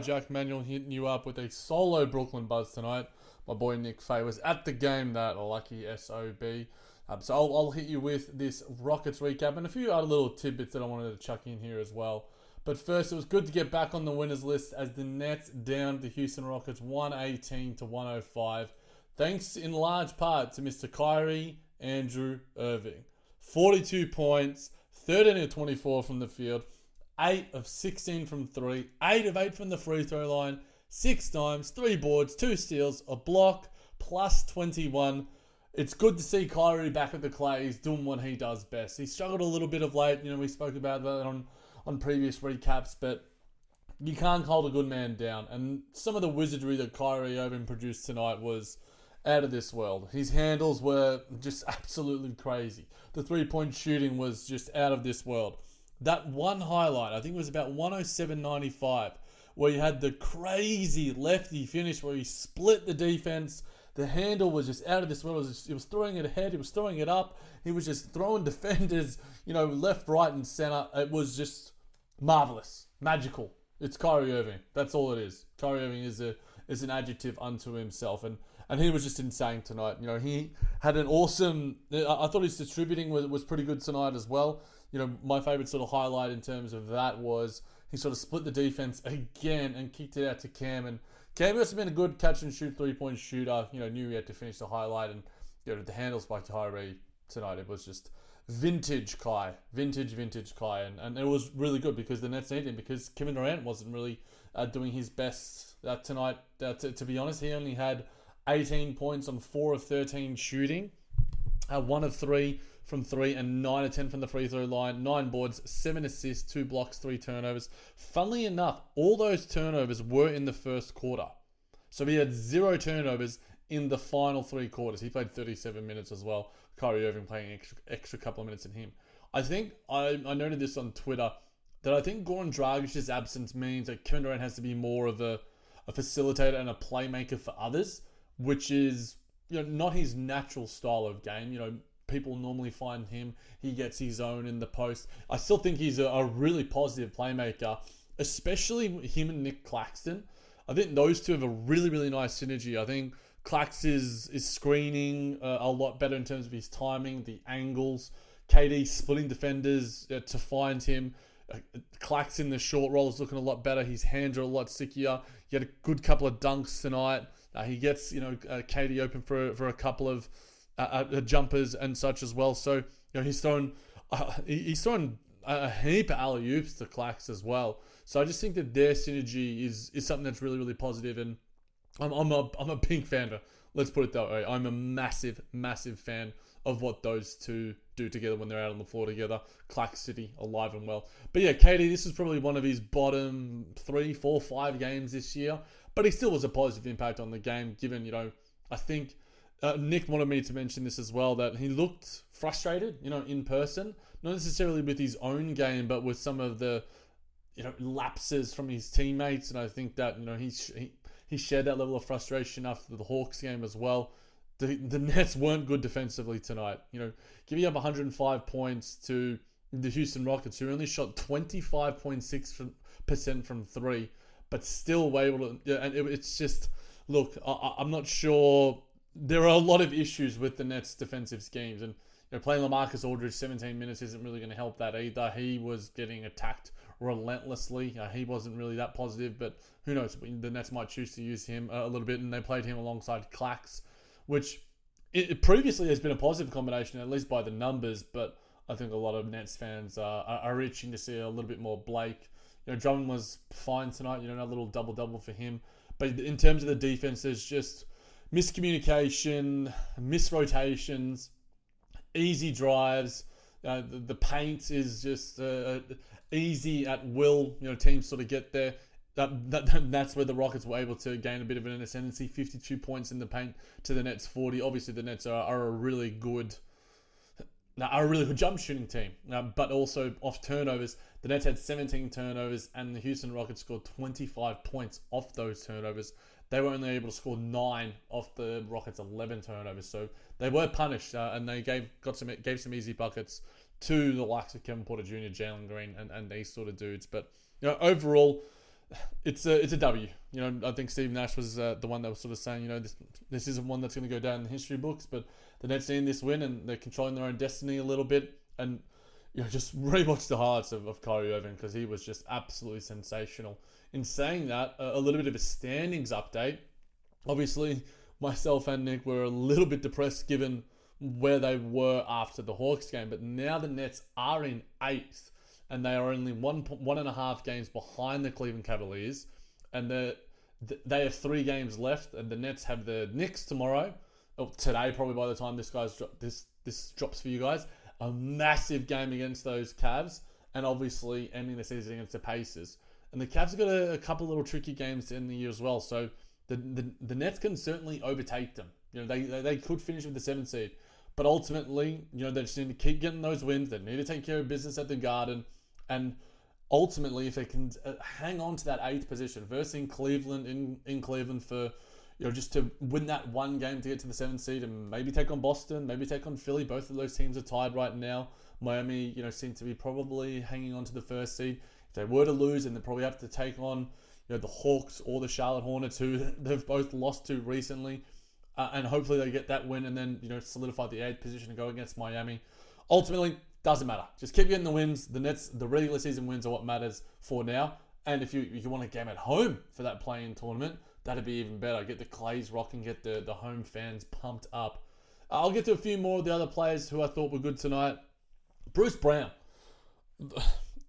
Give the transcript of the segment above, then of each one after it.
Jack Manuel hitting you up with a solo Brooklyn Buzz tonight. My boy Nick Fay was at the game that lucky SOB. Um, so I'll, I'll hit you with this Rockets recap and a few other little tidbits that I wanted to chuck in here as well. But first, it was good to get back on the winners list as the Nets down the Houston Rockets 118 to 105. Thanks in large part to Mr. Kyrie Andrew Irving. 42 points, 13 of 24 from the field, 8 of 16 from 3, 8 of 8 from the free throw line, 6 times, 3 boards, 2 steals, a block, plus 21. It's good to see Kyrie back at the clay. He's doing what he does best. He struggled a little bit of late. You know, we spoke about that on, on previous recaps, but you can't hold a good man down. And some of the wizardry that Kyrie Irving produced tonight was out of this world. His handles were just absolutely crazy. The three point shooting was just out of this world. That one highlight, I think it was about 107.95, where you had the crazy lefty finish where he split the defense. The handle was just out of this world. It was, just, he was throwing it ahead. He was throwing it up. He was just throwing defenders, you know, left, right, and center. It was just marvelous, magical. It's Kyrie Irving. That's all it is. Kyrie Irving is a is an adjective unto himself, and and he was just insane tonight. You know, he had an awesome. I thought his distributing was, was pretty good tonight as well. You know, my favorite sort of highlight in terms of that was he sort of split the defense again and kicked it out to Cam. And Cam has been a good catch and shoot three point shooter. You know, knew he had to finish the highlight and you know the handles by Kyrie tonight. It was just vintage Kai, vintage, vintage Kai, and, and it was really good because the Nets needed him because Kevin Durant wasn't really uh, doing his best uh, tonight. Uh, to, to be honest, he only had 18 points on 4 of 13 shooting, uh, 1 of 3 from 3, and 9 of 10 from the free throw line, 9 boards, 7 assists, 2 blocks, 3 turnovers. Funnily enough, all those turnovers were in the first quarter. So he had zero turnovers in the final three quarters. He played 37 minutes as well. Kyrie Irving playing extra, extra couple of minutes in him. I think I, I noted this on Twitter that I think Goran Dragic's absence means that Kevin Durant has to be more of a, a facilitator and a playmaker for others which is you know not his natural style of game. You know, people normally find him he gets his own in the post. I still think he's a, a really positive playmaker, especially him and Nick Claxton. I think those two have a really really nice synergy. I think Clax is is screening uh, a lot better in terms of his timing, the angles. KD splitting defenders uh, to find him. Uh, Clax in the short roll is looking a lot better. His hands are a lot stickier. He had a good couple of dunks tonight. Uh, he gets you know uh, KD open for for a couple of uh, uh, jumpers and such as well. So you know he's thrown uh, he's thrown a heap of alley oops to Clax as well. So I just think that their synergy is is something that's really really positive, and I'm I'm a I'm a pink fan. Let's put it that way. I'm a massive massive fan of what those two do together when they're out on the floor together. Clax City alive and well. But yeah, KD, this is probably one of his bottom three, four, five games this year. But he still was a positive impact on the game, given, you know, I think uh, Nick wanted me to mention this as well that he looked frustrated, you know, in person, not necessarily with his own game, but with some of the, you know, lapses from his teammates. And I think that, you know, he, he, shared that level of frustration after the Hawks game as well. the, the Nets weren't good defensively tonight. You know, giving up 105 points to the Houston Rockets, who only shot 25.6 percent from three, but still were able to. Yeah, and it, it's just look, I, I'm not sure. There are a lot of issues with the Nets' defensive schemes, and you know, playing Lamarcus Aldridge 17 minutes isn't really going to help that either. He was getting attacked relentlessly. Uh, he wasn't really that positive, but who knows? The Nets might choose to use him a little bit, and they played him alongside Clax, which it, previously has been a positive combination, at least by the numbers. But I think a lot of Nets fans are, are to see a little bit more Blake. You know, Drummond was fine tonight. You know, a little double double for him. But in terms of the defense, there's just miscommunication, misrotations, easy drives. Uh, the, the, paint is just uh, uh, easy at will. You know, teams sort of get there. That, that, that's where the Rockets were able to gain a bit of an ascendancy. 52 points in the paint to the Nets 40. Obviously, the Nets are, are a really good are a really good jump shooting team, uh, but also off turnovers. The Nets had 17 turnovers, and the Houston Rockets scored 25 points off those turnovers. They were only able to score nine off the Rockets' 11 turnovers, so they were punished, uh, and they gave got some gave some easy buckets to the likes of Kevin Porter Jr., Jalen Green, and, and these sort of dudes. But you know, overall, it's a it's a W. You know, I think Steve Nash was uh, the one that was sort of saying, you know, this this isn't one that's going to go down in the history books, but the Nets seeing this win and they're controlling their own destiny a little bit, and you know, just rewatch the highlights of, of Kyrie Irving because he was just absolutely sensational. In saying that, a, little bit of a standings update. Obviously, myself and Nick were a little bit depressed given where they were after the Hawks game, but now the Nets are in eighth and they are only one one and a half games behind the Cleveland Cavaliers, and the they have three games left, and the Nets have the Knicks tomorrow. Oh, today, probably by the time this guy's this this drops for you guys, a massive game against those Cavs, and obviously ending the season against the Pacers. And the Cavs have got a, a couple little tricky games in the year as well. So the, the the Nets can certainly overtake them. You know, they they, they could finish with the seventh seed. But ultimately, you know, they just need to keep getting those wins. They need to take care of business at the Garden. And ultimately, if they can uh, hang on to that eighth position, versus Cleveland in, in Cleveland for you know just to win that one game to get to the seventh seed and maybe take on Boston, maybe take on Philly. Both of those teams are tied right now. Miami, you know, seem to be probably hanging on to the first seed. If they were to lose, and they probably have to take on you know the Hawks or the Charlotte Hornets, who they've both lost to recently. Uh, and hopefully they get that win and then you know solidify the eighth position and go against Miami. Ultimately, doesn't matter. Just keep getting the wins. The Nets, the regular season wins are what matters for now. And if you if you want a game at home for that play-in tournament, that'd be even better. Get the Clays rocking, get the, the home fans pumped up. I'll get to a few more of the other players who I thought were good tonight. Bruce Brown.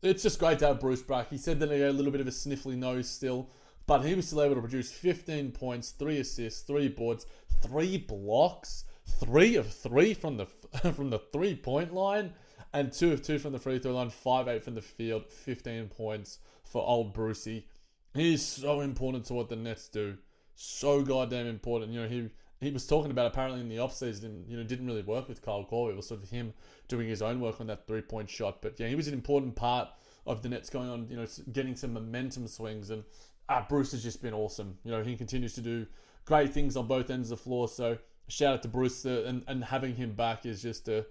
It's just great to have Bruce back. He said that he had a little bit of a sniffly nose still, but he was still able to produce 15 points, 3 assists, 3 boards, 3 blocks, 3 of 3 from the from the three-point line and two of two from the free throw line, five eight from the field, 15 points for old Brucey. He's so important to what the Nets do. So goddamn important. You know, he he was talking about apparently in the offseason, you know, didn't really work with Kyle Korver. It was sort of him doing his own work on that three point shot. But yeah, he was an important part of the Nets going on, you know, getting some momentum swings. And ah, Bruce has just been awesome. You know, he continues to do great things on both ends of the floor. So shout out to Bruce. Uh, and, and having him back is just a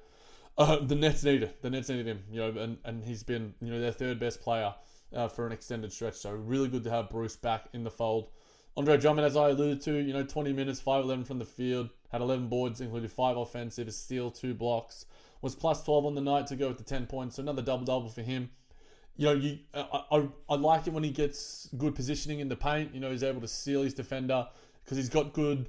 uh, the Nets need it. The Nets needed him, you know, and, and he's been, you know, their third best player uh, for an extended stretch. So really good to have Bruce back in the fold. Andre Drummond, as I alluded to, you know, 20 minutes, 5'11 from the field, had 11 boards, included 5 offensive, a steal, 2 blocks, was plus 12 on the night to go with the 10 points. So another double double for him. You know, you I, I, I like it when he gets good positioning in the paint. You know, he's able to seal his defender because he's got good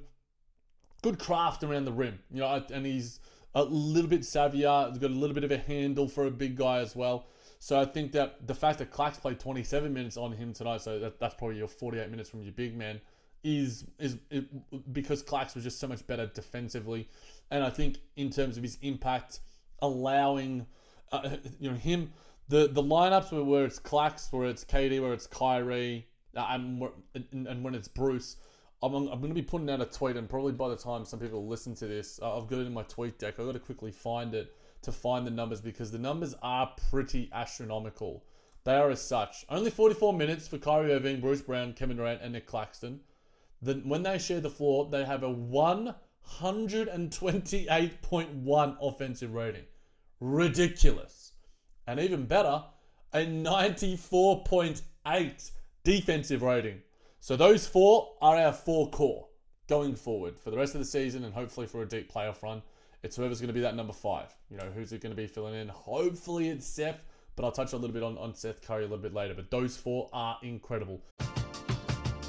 good craft around the rim. You know, and he's a little bit savvier. He's got a little bit of a handle for a big guy as well. So I think that the fact that Clax played 27 minutes on him tonight, so that, that's probably your 48 minutes from your big man, is is it, because Clax was just so much better defensively, and I think in terms of his impact, allowing uh, you know him the the lineups where, where it's Clax, where it's KD, where it's Kyrie, uh, and, and when it's Bruce. I'm, I'm going to be putting out a tweet, and probably by the time some people listen to this, uh, I've got it in my tweet deck. I've got to quickly find it to find the numbers because the numbers are pretty astronomical. They are as such. Only 44 minutes for Kyrie Irving, Bruce Brown, Kevin Durant, and Nick Claxton. The, when they share the floor, they have a 1 128.1 offensive rating. Ridiculous. And even better, a 94.8 defensive rating. So those four are our four core going forward for the rest of the season and hopefully for a deep playoff run. It's whoever's going to be that number five. You know, who's it going to be filling in? Hopefully it's Seth, but I'll touch a little bit on, on Seth Curry a little bit later. But those four are incredible.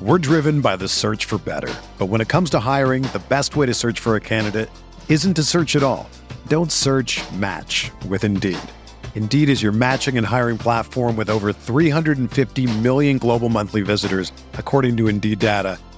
We're driven by the search for better. But when it comes to hiring, the best way to search for a candidate isn't to search at all. Don't search match with Indeed. Indeed is your matching and hiring platform with over 350 million global monthly visitors, according to Indeed data,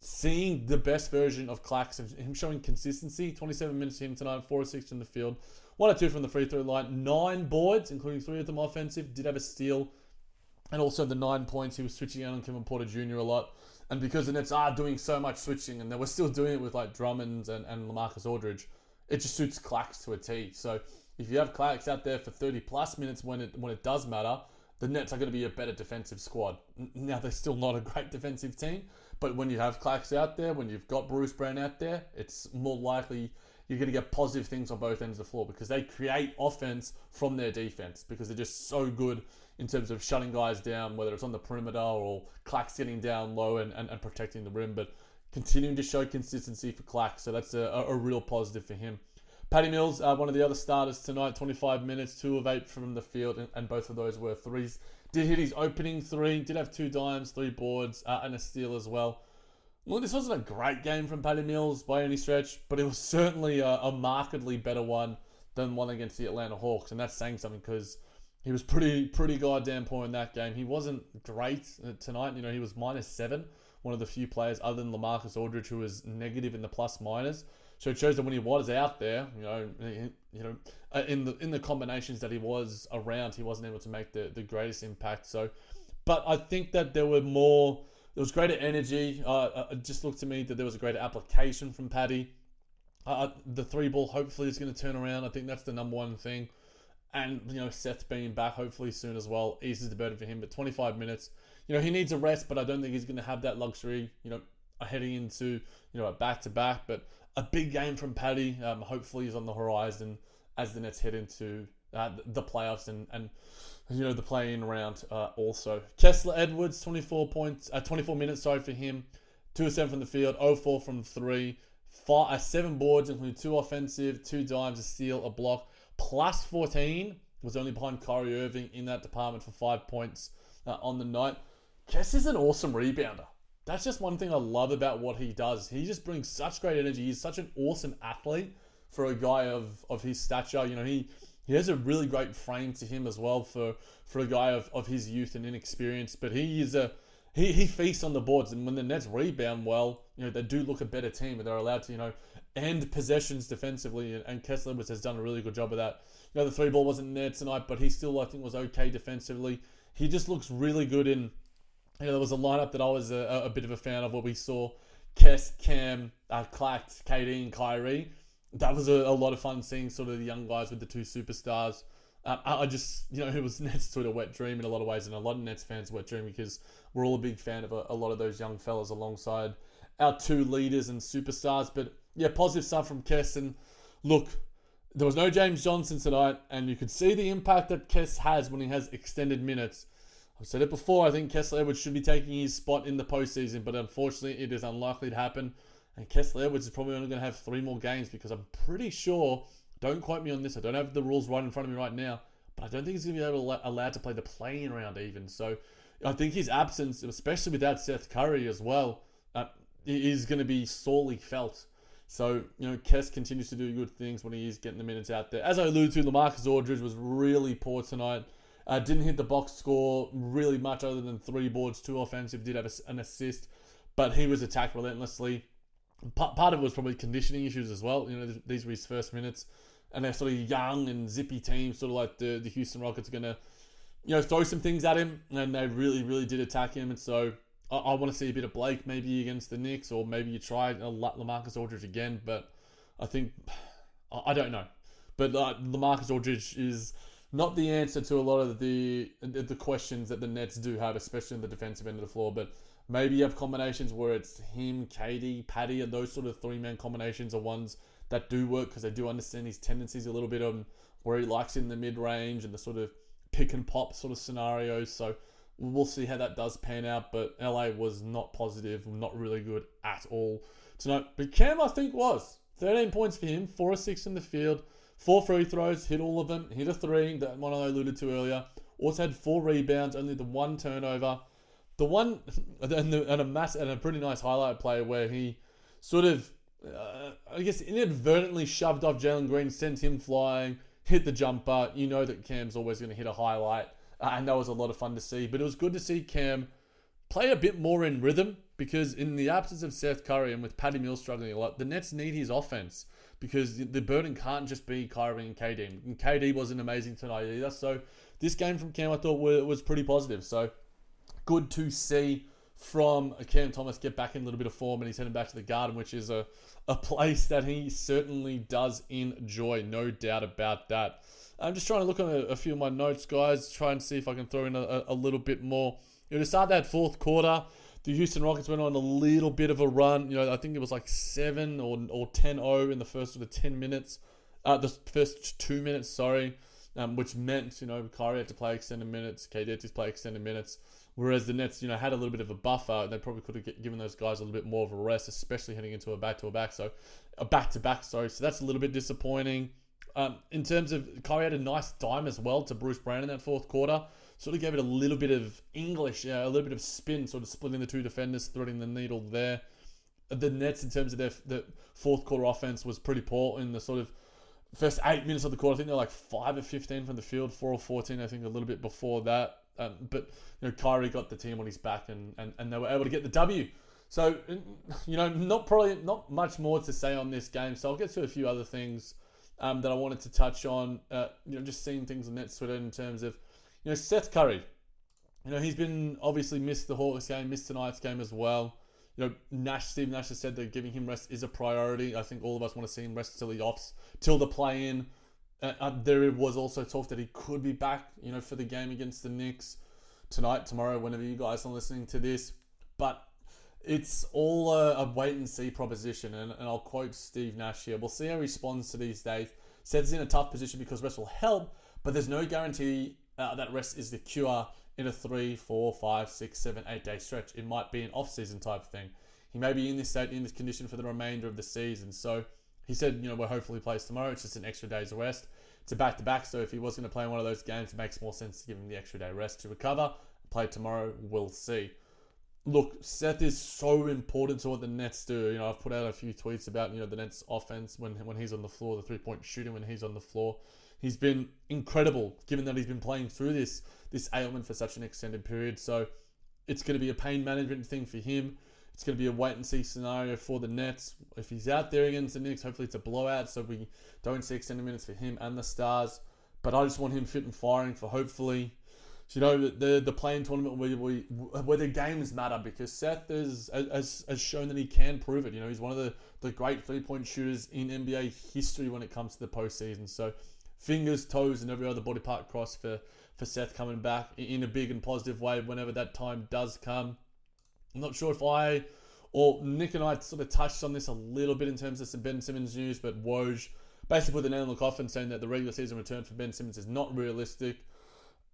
seeing the best version of Clax and him showing consistency. 27 minutes to him tonight, 4 or 6 in the field, 1 or 2 from the free throw line, 9 boards, including 3 of them offensive, did have a steal, and also the 9 points. He was switching out on Kevin Porter Jr. a lot. And because the Nets are doing so much switching, and they were still doing it with like Drummond and, and Lamarcus Aldridge, it just suits Clax to a T. So if you have Clax out there for 30 plus minutes when it when it does matter, the Nets are going to be a better defensive squad. Now they're still not a great defensive team, but when you have Clax out there, when you've got Bruce Brown out there, it's more likely you're going to get positive things on both ends of the floor because they create offense from their defense because they're just so good in terms of shutting guys down, whether it's on the perimeter or Clax getting down low and, and, and protecting the rim, but continuing to show consistency for Clax. So that's a, a real positive for him. Patty Mills, uh, one of the other starters tonight, 25 minutes, two of eight from the field, and, and, both of those were threes. Did hit his opening three, did have two dimes, three boards, uh, and a steal as well. Well, this wasn't a great game from Patty Mills by any stretch, but it was certainly a, a markedly better one than one against the Atlanta Hawks, and that's saying something because he was pretty pretty goddamn poor in that game. He wasn't great uh, tonight. You know, he was minus seven, one of the few players other than Lamarcus Aldridge who was negative in the plus minus. So it shows that when he was out there, you know, you know, uh, in the in the combinations that he was around, he wasn't able to make the, the greatest impact. So, but I think that there were more, there was greater energy. Uh, uh it just looked to me that there was a greater application from Patty. Uh, uh the three ball hopefully is going to turn around. I think that's the number one thing. And you know, Seth being back hopefully soon as well eases the burden for him. But 25 minutes, you know, he needs a rest, but I don't think he's going to have that luxury. You know, heading into you know a back to back, but a big game from Patty. Um, hopefully, is on the horizon as the Nets head into uh, the playoffs and and you know the play-in round. Uh, also, Kessler Edwards, 24 points, uh, 24 minutes. Sorry for him. Two of seven from the field, 0-4 from three, five, uh, seven boards, including two offensive, two dimes, a steal, a block, plus 14. Was only behind Kyrie Irving in that department for five points uh, on the night. Kess is an awesome rebounder that's just one thing I love about what he does. He just brings such great energy. He's such an awesome athlete for a guy of, of his stature. You know, he, he has a really great frame to him as well for, for a guy of, of his youth and inexperience. But he is a he, he feasts on the boards, and when the Nets rebound well, you know they do look a better team, and they're allowed to you know end possessions defensively. And, and Kessler has done a really good job of that. You know the three ball wasn't there tonight, but he still I think was okay defensively. He just looks really good in you know, there was a lineup that I was a, a bit of a fan of. What we saw, Kess, Cam, uh, Clax, KD, and Kyrie. That was a, a, lot of fun seeing sort of the young guys with the two superstars. Uh, I just, you know, it was Nets sort of wet dream in a lot of ways, and a lot of Nets fans wet dream because we're all a big fan of a, a lot of those young fellas alongside our two leaders and superstars. But yeah, positive stuff from Kess. And look, there was no James Johnson tonight, and you could see the impact that Kess has when he has extended minutes. I've said it before. I think Kessler Edwards should be taking his spot in the postseason, but unfortunately, it is unlikely to happen. And Kessler Edwards is probably only going to have three more games because I'm pretty sure Don't quote me on this. I don't have the rules right in front of me right now, but I don't think he's going to be able allowed to play the play-in round even. So I think his absence, especially without Seth Curry as well, uh, is going to be sorely felt. So, you know, Kess continues to do good things when he is getting the minutes out there. As I alluded to, Lamarcus Aldridge was really poor tonight. Uh, didn't hit the box score really much other than three boards, two offensive, did have a, an assist, but he was attacked relentlessly. Part, part of it was probably conditioning issues as well. You know, these were his first minutes and they're sort of young and zippy teams, sort of like the, the Houston Rockets, are going to, you know, throw some things at him, and they really, really did attack him. And so I, I want to see a bit of Blake maybe against the Knicks, or maybe you try Lamarcus Aldridge again. But I think I, don't know. But uh, Lamarcus Aldridge is not the answer to a lot of the the questions that the Nets do have, especially in the defensive end of the floor. But maybe you have combinations where it's him, KD, Patty, and those sort of three man combinations are ones that do work because they do understand his tendencies a little bit on where he likes in the mid range and the sort of pick and pop sort of scenarios. So we'll see how that does pan out. But LA was not positive, not really good at all tonight. But Cam, I think, was 13 points for him, four or six in the field, four free throws, hit all of them, hit a three that one I alluded to earlier. Also had four rebounds, only the one turnover. The one and, the, and a mass and a pretty nice highlight play where he sort of uh, I guess inadvertently shoved off Jalen Green, sent him flying, hit the jumper. You know that Cam's always going to hit a highlight, uh, and that was a lot of fun to see. But it was good to see Cam play a bit more in rhythm because in the absence of Seth Curry and with Patty Mills struggling a lot, the Nets need his offense because the burden can't just be Kyrie and KD. And KD wasn't amazing tonight either. So this game from Cam I thought was pretty positive. So good to see from Cam Thomas get back in a little bit of form and he's heading back to the Garden, which is a, a place that he certainly does enjoy, no doubt about that. I'm just trying to look on a, a few of my notes, guys, try and see if I can throw in a, a little bit more. You know, to start that fourth quarter, the Houston Rockets went on a little bit of a run. You know, I think it was like 7 or, or 10-0 in the first of 10 minutes. Uh, the first two minutes, sorry. Um, which meant, you know, Kyrie had to play extended minutes, KD play extended minutes. Whereas the Nets, you know, had a little bit of a buffer. They probably could have given those guys a little bit more of a rest, especially heading into a back-to-back. So, a back to back. Sorry. So that's a little bit disappointing. Um, in terms of Kyrie had a nice dime as well to Bruce Brown in that fourth quarter. Sort of gave it a little bit of English, yeah, a little bit of spin, sort of splitting the two defenders, threading the needle there. The Nets, in terms of their the fourth quarter offense, was pretty poor in the sort of first eight minutes of the quarter. I think they're like five of fifteen from the field, four or fourteen. I think a little bit before that. Um, but you know, Kyrie got the team on his back, and, and, and they were able to get the W. So you know, not probably not much more to say on this game. So I'll get to a few other things um, that I wanted to touch on. Uh, you know, just seeing things on net Twitter in terms of you know Seth Curry. You know, he's been obviously missed the Hawks game, missed tonight's game as well. You know, Nash, Steve Nash has said that giving him rest is a priority. I think all of us want to see him rest till the offs, till the play in. Uh, uh, there was also talk that he could be back, you know, for the game against the Knicks tonight, tomorrow, whenever you guys are listening to this. But it's all a, a wait and see proposition, and, and, I'll quote Steve Nash here. We'll see how he responds to these days. Says in a tough position because rest will help, but there's no guarantee uh, that rest is the cure in a three, four, five, six, seven, eight day stretch. It might be an off season type thing. He may be in this state, in this condition for the remainder of the season. So he said, you know, we're hopefully play tomorrow. It's just an extra day's rest. It's a back to back, so if he was going to play in one of those games, it makes more sense to give him the extra day rest to recover. Play tomorrow, we'll see. Look, Seth is so important to what the Nets do. You know, I've put out a few tweets about you know the Nets offense when when he's on the floor, the three point shooting when he's on the floor. He's been incredible, given that he's been play-in through this this ailment for such an extended period. So it's going to be a pain management thing for him. It's going to be a wait and see scenario for the Nets. If he's out there against the Knicks, hopefully it's a blowout so we don't see extended minutes for him and the Stars. But I just want him fit and firing for hopefully, you know, the the playing tournament where we where the games matter because Seth has, has, has shown that he can prove it. You know, he's one of the, the great three point shooters in NBA history when it comes to the postseason. So fingers, toes, and every other body part cross for, for Seth coming back in a big and positive way whenever that time does come. I'm not sure if I or Nick and I sort of touched on this a little bit in terms of some Ben Simmons news, but Woj basically put the nail in the coffin saying that the regular season return for Ben Simmons is not realistic.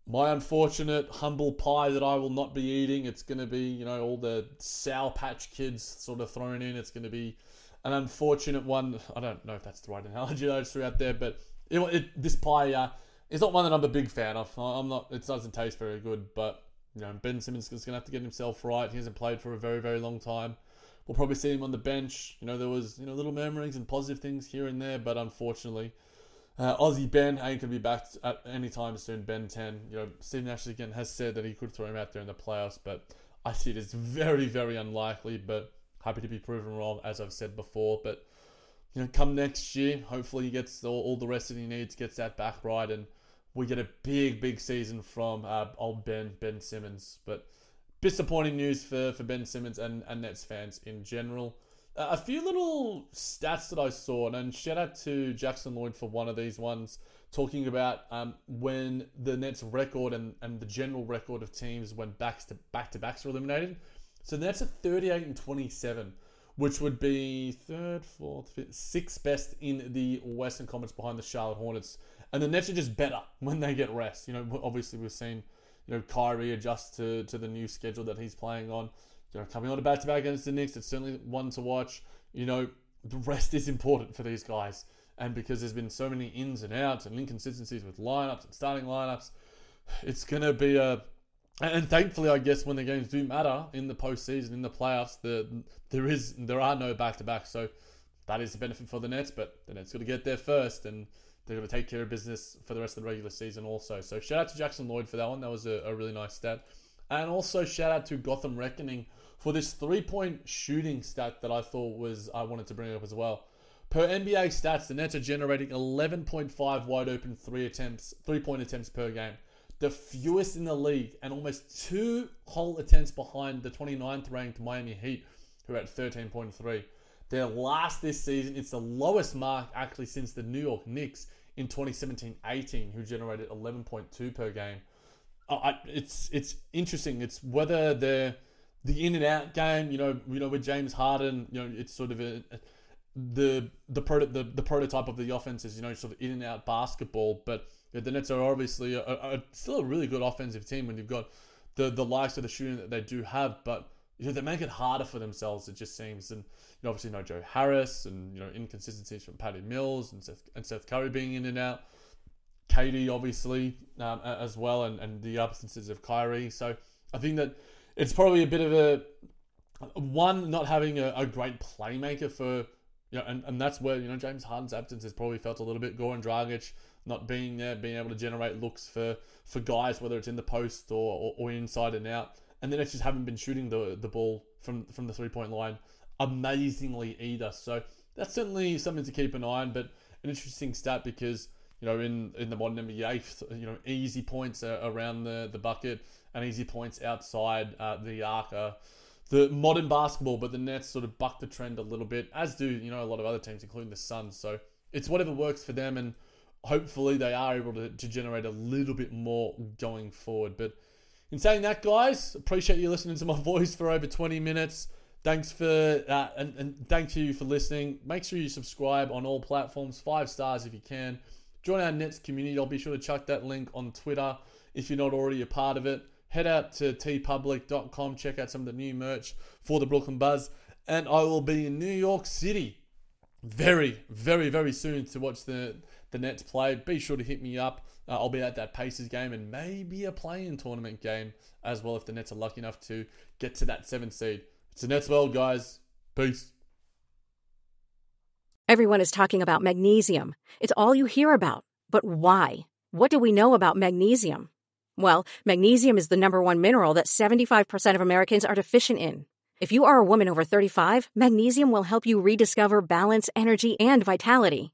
My unfortunate humble pie that I will not be eating. It's going to be, you know, all the Sour Patch Kids sort of thrown in. It's going to be an unfortunate one. I don't know if that's the right analogy I threw out there, but it, it, this player is not one that I'm a big fan of. I'm not. It doesn't taste very good, but you know Ben Simmons is going to have to get himself right. He hasn't played for a very very long time. We'll probably see him on the bench. You know there was you know little murmurings and positive things here and there, but unfortunately. Uh, Aussie Ben ain't going to be back at any time soon. Ben 10. You know, Steve Nash again has said that he could throw him out there in the playoffs, but I see it as very, very unlikely. But happy to be proven wrong, as I've said before. But you know, come next year, hopefully he gets all, all the rest that he needs, gets that back right, and we get a big, big season from uh, old Ben Ben Simmons. But disappointing news for, for Ben Simmons and, and Nets fans in general. Uh, a few little stats that I saw, and shout out to Jackson Lloyd for one of these ones, talking about um, when the Nets record and, and the general record of teams when backs to back to backs are eliminated. So the Nets are 38 and 27, which would be third, fourth, fifth, sixth best in the Western Conference behind the Charlotte Hornets. And the Nets are just better when they get rest. You know, obviously we've seen, you know, Kyrie adjust to, to the new schedule that he's playing on. You know, coming on a back to back against the Knicks, it's certainly one to watch. You know, the rest is important for these guys. And because there's been so many ins and outs and inconsistencies with lineups and starting lineups, it's going to be a. And thankfully, I guess when the games do matter in the postseason, in the playoffs, the there is there are no back to back, so that is the benefit for the Nets. But the Nets got to get there first, and they're going to take care of business for the rest of the regular season also. So shout out to Jackson Lloyd for that one. That was a, a really nice stat. And also shout out to Gotham Reckoning for this three point shooting stat that I thought was I wanted to bring up as well. Per NBA stats, the Nets are generating 11.5 wide open three attempts, three point attempts per game, the fewest in the league, and almost two whole attempts behind the 29th ranked Miami Heat, who are at 13.3. Their last this season, it's the lowest mark actually since the New York Knicks in 2017-18, who generated 11.2 per game. Uh, it's it's interesting. It's whether they're the in and out game, you know, you know, with James Harden, you know, it's sort of a, a the the, proto, the the prototype of the offense is you know sort of in and out basketball, but the Nets are obviously a, a, still a really good offensive team when you've got the the likes of the shooting that they do have, but you know they make it harder for themselves. It just seems, and you know, obviously you know Joe Harris and you know inconsistencies from Patty Mills and Seth, and Seth Curry being in and out. KD obviously um, as well, and, and the absences of Kyrie. So I think that it's probably a bit of a one not having a, a great playmaker for you know, and, and that's where you know James Harden's absence has probably felt a little bit. Goran Dragic not being there, being able to generate looks for for guys, whether it's in the post or, or, or inside and out, and then it's just haven't been shooting the the ball from from the three point line amazingly either. So that's certainly something to keep an eye on. But an interesting stat because you know in in the modern NBA, you know easy points around the the bucket and easy points outside uh, the arc are the modern basketball, but the Nets sort of buck the trend a little bit, as do you know a lot of other teams, including the Suns. So it's whatever works for them, and hopefully they are able to, to generate a little bit more going forward. But in saying that, guys, appreciate you listening to my voice for over 20 minutes. Thanks for uh, and, and thank you for listening. Make sure you subscribe on all platforms, five stars if you can. Join our Nets community. I'll be sure to chuck that link on Twitter if you're not already a part of it head out to teepublic.com, check out some of the new merch for the Brooklyn Buzz. And I will be in New York City very, very, very soon to watch the, the Nets play. Be sure to hit me up. Uh, I'll be at that Pacers game and maybe a play-in tournament game as well if the Nets are lucky enough to get to that seventh seed. It's the Nets world, guys. Peace. Everyone is talking about magnesium. It's all you hear about. But why? What do we know about magnesium? Well, magnesium is the number one mineral that 75% of Americans are deficient in. If you are a woman over 35, magnesium will help you rediscover balance, energy, and vitality.